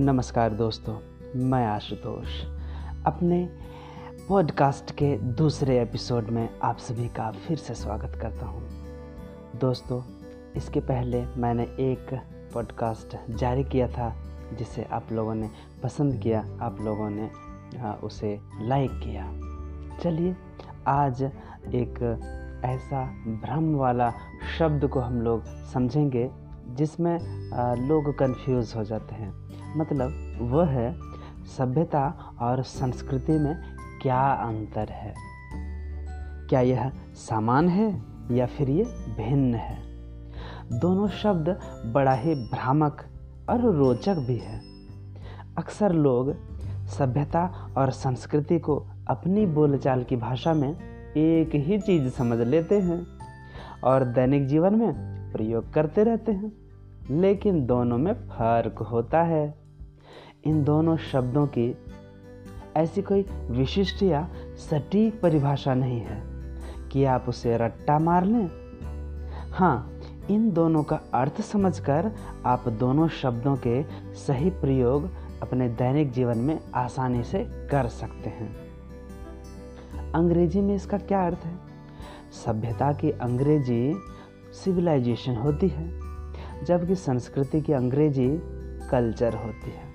नमस्कार दोस्तों, मैं आशुतोष। अपने पॉडकास्ट के दूसरे एपिसोड में आप सभी का फिर से स्वागत करता हूँ। दोस्तों, इसके पहले मैंने एक पॉडकास्ट जारी किया था, जिसे आप लोगों ने पसंद किया, आप लोगों ने उसे लाइक किया। चलिए, आज एक ऐसा भ्रम वाला शब्द को हम लोग समझेंगे, जिसमें लोग कंफ्यूज हो जाते हैं। मतलब वह है सभ्यता और संस्कृति में क्या अंतर है? क्या यह समान है या फिर ये भिन्न है? दोनों शब्द बड़ा ही भ्रामक और रोचक भी है। अक्सर लोग सभ्यता और संस्कृति को अपनी बोलचाल की भाषा में एक ही चीज़ समझ लेते हैं और दैनिक जीवन में प्रयोग करते रहते हैं। लेकिन दोनों में फ़र्क होता है। इन दोनों शब्दों की ऐसी कोई विशिष्ट या सटीक परिभाषा नहीं है कि आप उसे रट्टा मार लें। हाँ इन दोनों का अर्थ समझकर आप दोनों शब्दों के सही प्रयोग अपने दैनिक जीवन में आसानी से कर सकते हैं। अंग्रेज़ी में इसका क्या अर्थ है? सभ्यता की अंग्रेज़ी सिविलाइजेशन होती है, जबकि संस्कृति की अंग्रेज़ी कल्चर होती है।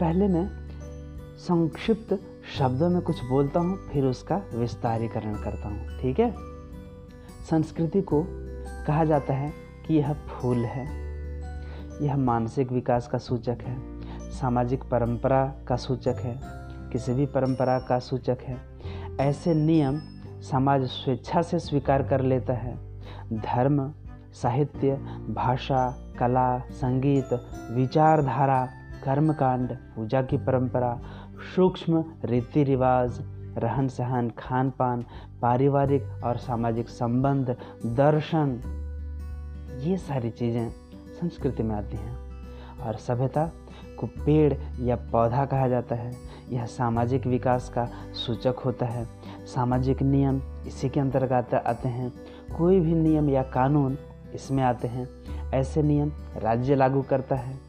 पहले मैं संक्षिप्त शब्दों में कुछ बोलता हूँ, फिर उसका विस्तारीकरण करता हूँ, ठीक है? संस्कृति को कहा जाता है कि यह फूल है। यह मानसिक विकास का सूचक है, सामाजिक परंपरा का सूचक है, किसी भी परंपरा का सूचक है। ऐसे नियम समाज स्वेच्छा से स्वीकार कर लेता है। धर्म, साहित्य, भाषा, कला, संगीत, विचारधारा कर्मकांड, पूजा की परंपरा, सूक्ष्म रीति रिवाज रहन सहन खान पान पारिवारिक और सामाजिक संबंध, दर्शन, ये सारी चीज़ें संस्कृति में आती हैं। और सभ्यता को पेड़ या पौधा कहा जाता है। यह सामाजिक विकास का सूचक होता है। सामाजिक नियम इसी के अंतर्गत आते हैं। कोई भी नियम या कानून इसमें आते हैं। ऐसे नियम राज्य लागू करता है।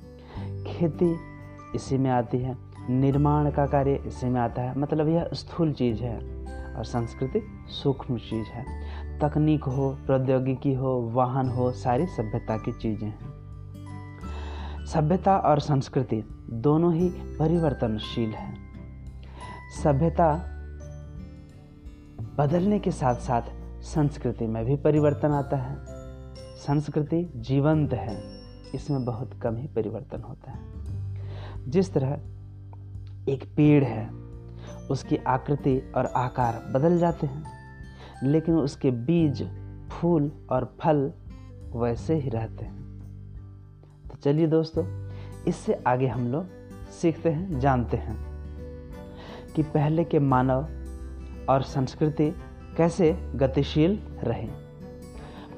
खेती इसी में आती है। निर्माण का कार्य इसी में आता है। मतलब यह स्थूल चीज़ है और संस्कृति सूक्ष्म चीज़ है। तकनीक हो, प्रौद्योगिकी हो, वाहन हो, सारी सभ्यता की चीज़ें हैं। सभ्यता और संस्कृति दोनों ही परिवर्तनशील है। सभ्यता बदलने के साथ साथ संस्कृति में भी परिवर्तन आता है। संस्कृति जीवंत है। इसमें बहुत कम ही परिवर्तन होता है। जिस तरह एक पेड़ है, उसकी आकृति और आकार बदल जाते हैं, लेकिन उसके बीज, फूल और फल वैसे ही रहते हैं। तो चलिए दोस्तों, इससे आगे हम लोग सीखते हैं, जानते हैं कि पहले के मानव और संस्कृति कैसे गतिशील रहे।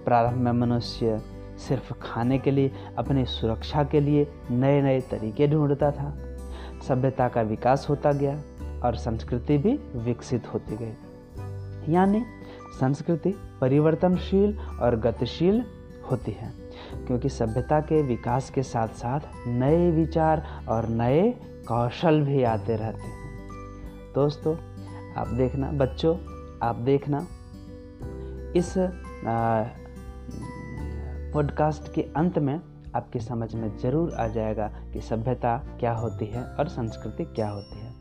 प्रारंभ में मनुष्य सिर्फ़ खाने के लिए, अपनी सुरक्षा के लिए नए नए तरीके ढूंढता था। सभ्यता का विकास होता गया और संस्कृति भी विकसित होती गई। यानी संस्कृति परिवर्तनशील और गतिशील होती है, क्योंकि सभ्यता के विकास के साथ साथ नए विचार और नए कौशल भी आते रहते हैं। दोस्तों, आप देखना, बच्चों, आप देखना, इस पॉडकास्ट के अंत में आपकी समझ में ज़रूर आ जाएगा कि सभ्यता क्या होती है और संस्कृति क्या होती है।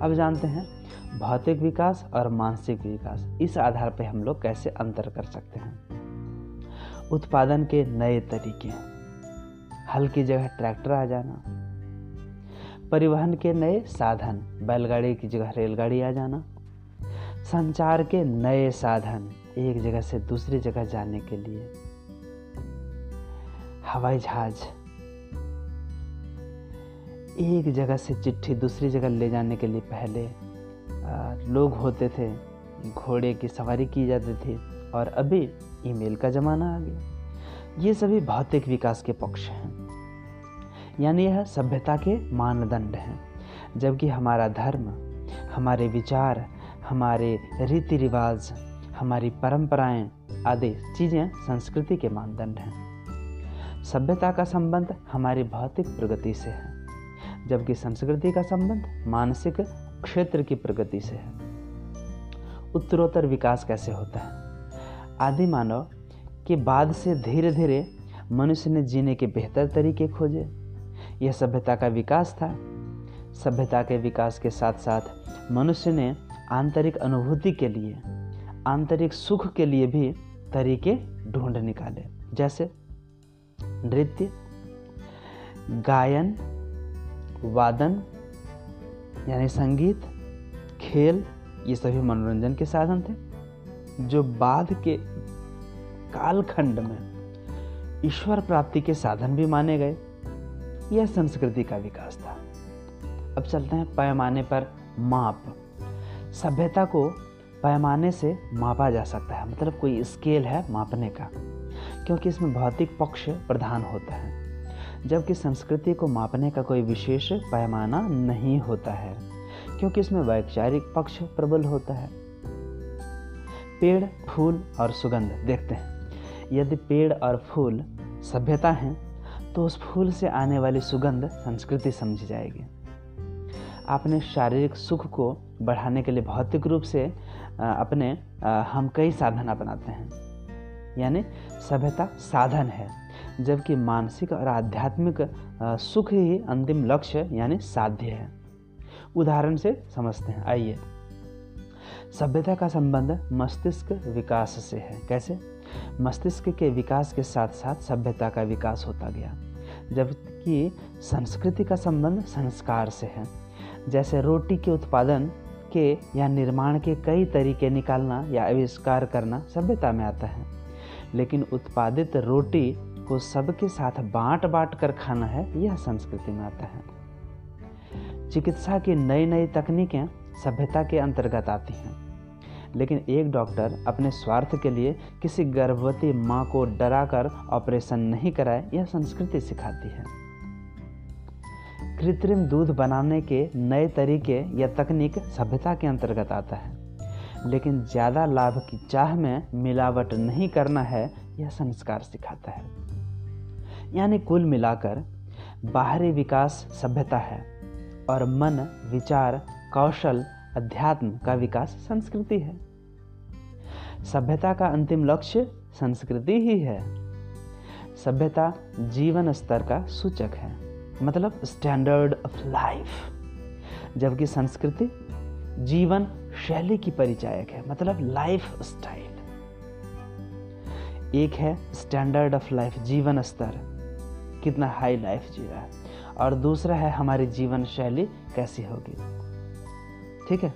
अब जानते हैं, भौतिक विकास और मानसिक विकास, इस आधार पर हम लोग कैसे अंतर कर सकते हैं। उत्पादन के नए तरीके हल की जगह ट्रैक्टर आ जाना, परिवहन के नए साधन, बैलगाड़ी की जगह रेलगाड़ी आ जाना, संचार के नए साधन, एक जगह से दूसरी जगह जाने के लिए। हवाई जहाज़। एक जगह से चिट्ठी दूसरी जगह ले जाने के लिए पहले लोग होते थे, घोड़े की सवारी की जाती थी और अभी ईमेल का ज़माना आ गया। ये सभी भौतिक विकास के पक्ष हैं। यानी यह सभ्यता के मानदंड हैं। जबकि हमारा धर्म, हमारे विचार, हमारे रीति रिवाज हमारी परंपराएँ आदि चीज़ें संस्कृति के मानदंड हैं। सभ्यता का संबंध हमारी भौतिक प्रगति से है, जबकि संस्कृति का संबंध मानसिक क्षेत्र की प्रगति से है। उत्तरोत्तर विकास कैसे होता है? आदि मानव के बाद से धीरे धीरे मनुष्य ने जीने के बेहतर तरीके खोजे। यह सभ्यता का विकास था। सभ्यता के विकास के साथ साथ मनुष्य ने आंतरिक अनुभूति के लिए, आंतरिक सुख के लिए भी तरीके ढूंढ निकाले, जैसे नृत्य, गायन, वादन, यानी संगीत, खेल, ये सभी मनोरंजन के साधन थे, जो बाद के कालखंड में ईश्वर प्राप्ति के साधन भी माने गए। यह संस्कृति का विकास था। अब चलते हैं पैमाने पर माप। सभ्यता को पैमाने से मापा जा सकता है। मतलब कोई स्केल है मापने का। क्योंकि इसमें भौतिक पक्ष प्रधान होता है, जबकि संस्कृति को मापने का कोई विशेष पैमाना नहीं होता है, क्योंकि इसमें वैचारिक पक्ष प्रबल होता है। पेड़, फूल और सुगंध, देखते हैं। यदि पेड़ और फूल सभ्यता हैं तो उस फूल से आने वाली सुगंध संस्कृति समझी जाएगी। अपने शारीरिक सुख को बढ़ाने के लिए भौतिक रूप से अपने हम कई साधन अपनाते हैं। यानी सभ्यता साधन है, जबकि मानसिक और आध्यात्मिक सुख ही अंतिम लक्ष्य यानी साध्य है। उदाहरण से समझते हैं, आइए। सभ्यता का संबंध मस्तिष्क विकास से है। कैसे? मस्तिष्क के विकास के साथ साथ सभ्यता का विकास होता गया, जबकि संस्कृति का संबंध संस्कार से है। जैसे रोटी के उत्पादन के या निर्माण के कई तरीके निकालना या आविष्कार करना सभ्यता में आता है। लेकिन उत्पादित रोटी को सबके साथ बांट बांट कर खाना है, यह संस्कृति में आता है। चिकित्सा की नई नई तकनीकें सभ्यता के अंतर्गत आती हैं। लेकिन एक डॉक्टर अपने स्वार्थ के लिए किसी गर्भवती माँ को डराकर ऑपरेशन नहीं कराए, यह संस्कृति सिखाती है। कृत्रिम दूध बनाने के नए तरीके या तकनीक सभ्यता के अंतर्गत आता है। लेकिन ज़्यादा लाभ की चाह में मिलावट नहीं करना है, यह संस्कार सिखाता है। यानी कुल मिलाकर, बाहरी विकास सभ्यता है और मन, विचार, कौशल, अध्यात्म का विकास संस्कृति है। सभ्यता का अंतिम लक्ष्य संस्कृति ही है। सभ्यता जीवन स्तर का सूचक है मतलब स्टैंडर्ड ऑफ़ लाइफ जबकि संस्कृति जीवन शैली की परिचायक है मतलब लाइफ स्टाइल एक है स्टैंडर्ड ऑफ़ लाइफ जीवन स्तर। कितना हाई लाइफ जी रहा है। और दूसरा है हमारी जीवन शैली कैसी होगी। ठीक है?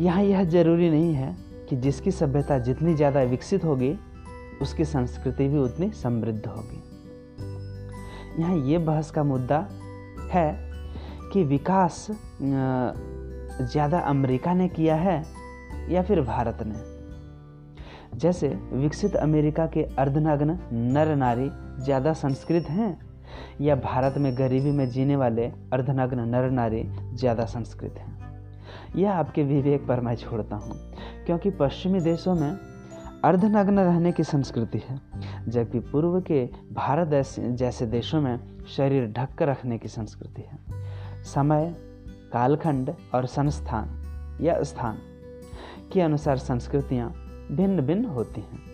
यहाँ यह ज़रूरी नहीं है कि जिसकी सभ्यता जितनी ज़्यादा विकसित होगी, उसकी संस्कृति भी उतनी समृद्ध होगी। यहाँ ये बहस का मुद्दा है कि विकास ज़्यादा अमेरिका ने किया है या फिर भारत ने? जैसे विकसित अमेरिका के अर्धनग्न नर नारी ज़्यादा संस्कृत हैं, या भारत में गरीबी में जीने वाले अर्धनग्न नर नारी ज़्यादा संस्कृत हैं? यह आपके विवेक पर मैं छोड़ता हूँ, क्योंकि पश्चिमी देशों में अर्धनग्न रहने की संस्कृति है, जबकि पूर्व के भारत जैसे देशों में शरीर ढक कर रखने की संस्कृति है। समय कालखंड और संस्थान या स्थान के अनुसार संस्कृतियाँ भिन्न भिन्न होती हैं।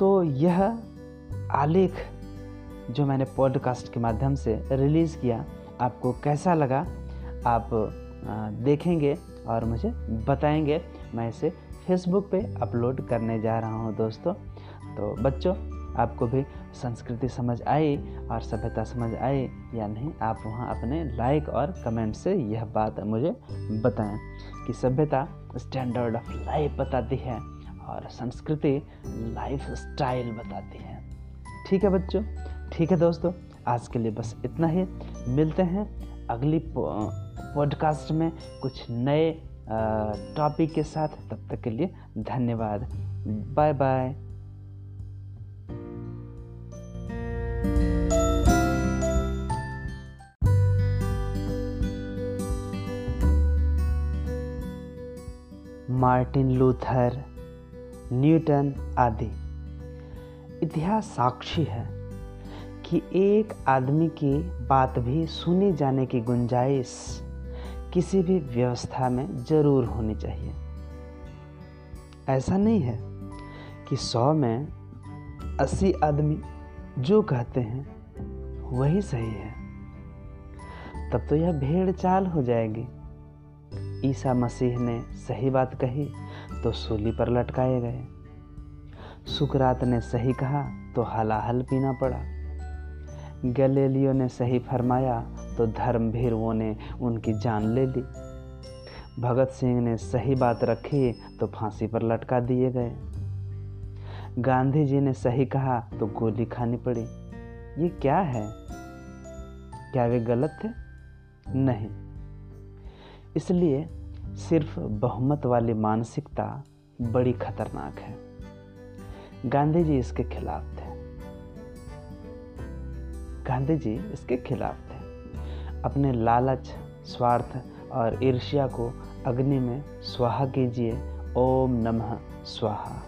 तो यह आलेख जो मैंने पॉडकास्ट के माध्यम से रिलीज़ किया, आपको कैसा लगा, आप देखेंगे और मुझे बताएँगे। मैं इसे फेसबुक पे अपलोड करने जा रहा हूँ दोस्तों। तो बच्चों, आपको भी संस्कृति समझ आई और सभ्यता समझ आई या नहीं, आप वहाँ अपने लाइक और कमेंट से यह बात मुझे बताएँ कि सभ्यता स्टैंडर्ड ऑफ़ लाइफ बताती है और संस्कृति लाइफ स्टाइल बताती है। ठीक है बच्चों? ठीक है दोस्तों? आज के लिए बस इतना ही। मिलते हैं अगली पॉडकास्ट में कुछ नए टॉपिक के साथ। तब तक के लिए धन्यवाद। Bye bye Martin Luther, Newton आदि। इतिहास साक्षी है कि एक आदमी की बात भी सुनी जाने की गुंजाइश किसी भी व्यवस्था में ज़रूर होनी चाहिए। ऐसा नहीं है कि सौ में अस्सी आदमी जो कहते हैं, वही सही है। तब तो यह भेड़ चाल हो जाएगी। ईसा मसीह ने सही बात कही तो सूली पर लटकाए गए। सुकरात ने सही कहा तो हलाहल पीना पड़ा। गलेलियो ने सही फरमाया तो धर्म धर्मभीरुओं ने उनकी जान ले ली। भगत सिंह ने सही बात रखी तो फांसी पर लटका दिए गए। गांधी जी ने सही कहा तो गोली खानी पड़ी। ये क्या है? क्या वे गलत थे? नहीं। इसलिए सिर्फ़ बहुमत वाली मानसिकता बड़ी खतरनाक है। गांधी जी इसके खिलाफ थे। गांधी जी इसके खिलाफ थे। अपने लालच, स्वार्थ और ईर्ष्या को अग्नि में स्वाहा कीजिए। ओम नमः स्वाहा।